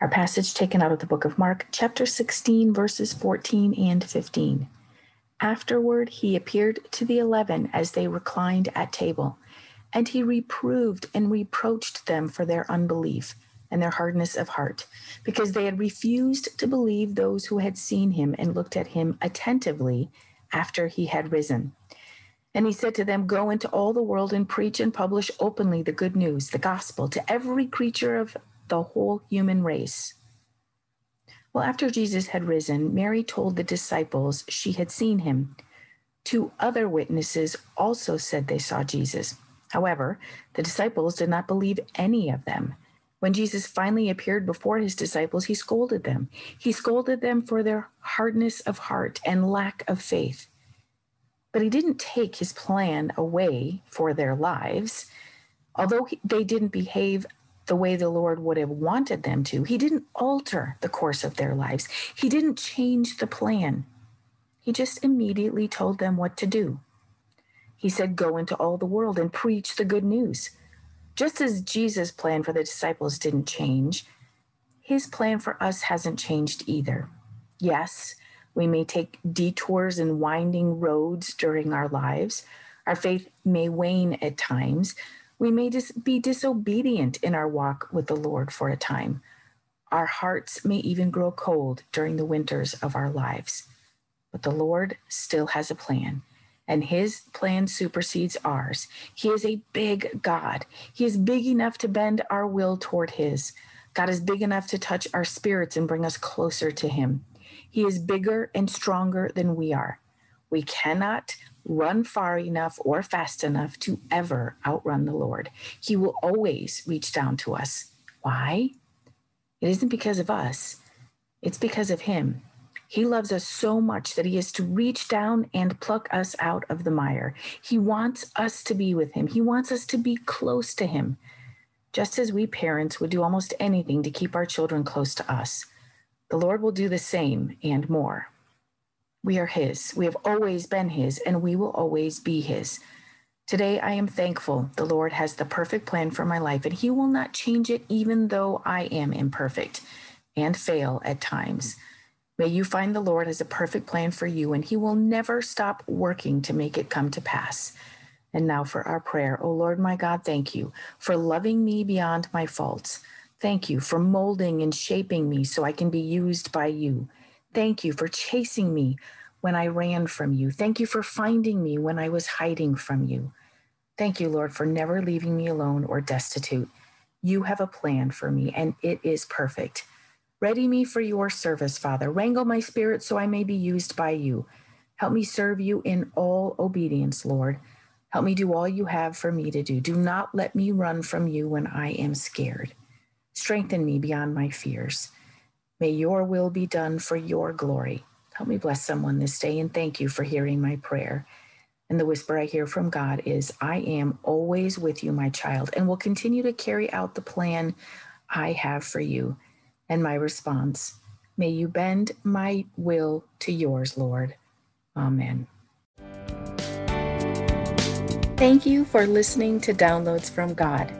our passage taken out of the book of Mark, chapter 16, verses 14 and 15. Afterward, he appeared to the eleven as they reclined at table, and he reproved and reproached them for their unbelief and their hardness of heart, because they had refused to believe those who had seen him and looked at him attentively after he had risen. And he said to them, Go into all the world and preach and publish openly the good news, the gospel, to every creature of the whole human race. Well, after Jesus had risen, Mary told the disciples she had seen him. Two other witnesses also said they saw Jesus. However, the disciples did not believe any of them. When Jesus finally appeared before his disciples, he scolded them. He scolded them for their hardness of heart and lack of faith. But he didn't take his plan away for their lives. Although they didn't behave the way the Lord would have wanted them to. He didn't alter the course of their lives, He didn't change the plan. He just immediately told them what to do. He said, Go into all the world and preach the good news. Just as Jesus' plan for the disciples didn't change, his plan for us hasn't changed either. Yes, we may take detours and winding roads during our lives. Our faith may wane at times, we may dis- be disobedient in our walk with the Lord for a time. Our hearts may even grow cold during the winters of our lives. But the Lord still has a plan, and his plan supersedes ours. He is a big God. He is big enough to bend our will toward his. God is big enough to touch our spirits and bring us closer to him. He is bigger and stronger than we are. We cannot run far enough or fast enough to ever outrun the Lord. He will always reach down to us. Why? It isn't because of us, it's because of Him. He loves us so much that He is to reach down and pluck us out of the mire. He wants us to be with Him, He wants us to be close to Him. Just as we parents would do almost anything to keep our children close to us, the Lord will do the same and more. We are His. We have always been His, and we will always be His. Today, I am thankful the Lord has the perfect plan for my life, and He will not change it even though I am imperfect and fail at times. May you find the Lord has a perfect plan for you, and He will never stop working to make it come to pass. And now for our prayer. Oh Lord, my God, thank you for loving me beyond my faults. Thank you for molding and shaping me so I can be used by you. Thank you for chasing me when I ran from you. Thank you for finding me when I was hiding from you. Thank you, Lord, for never leaving me alone or destitute. You have a plan for me, and it is perfect. Ready me for your service, Father. Wrangle my spirit so I may be used by you. Help me serve you in all obedience, Lord. Help me do all you have for me to do. Do not let me run from you when I am scared. Strengthen me beyond my fears. May your will be done for your glory. Help me bless someone this day and thank you for hearing my prayer. And the whisper I hear from God is, I am always with you, my child, and will continue to carry out the plan I have for you. And my response, may you bend my will to yours, Lord. Amen. Thank you for listening to Downloads from God.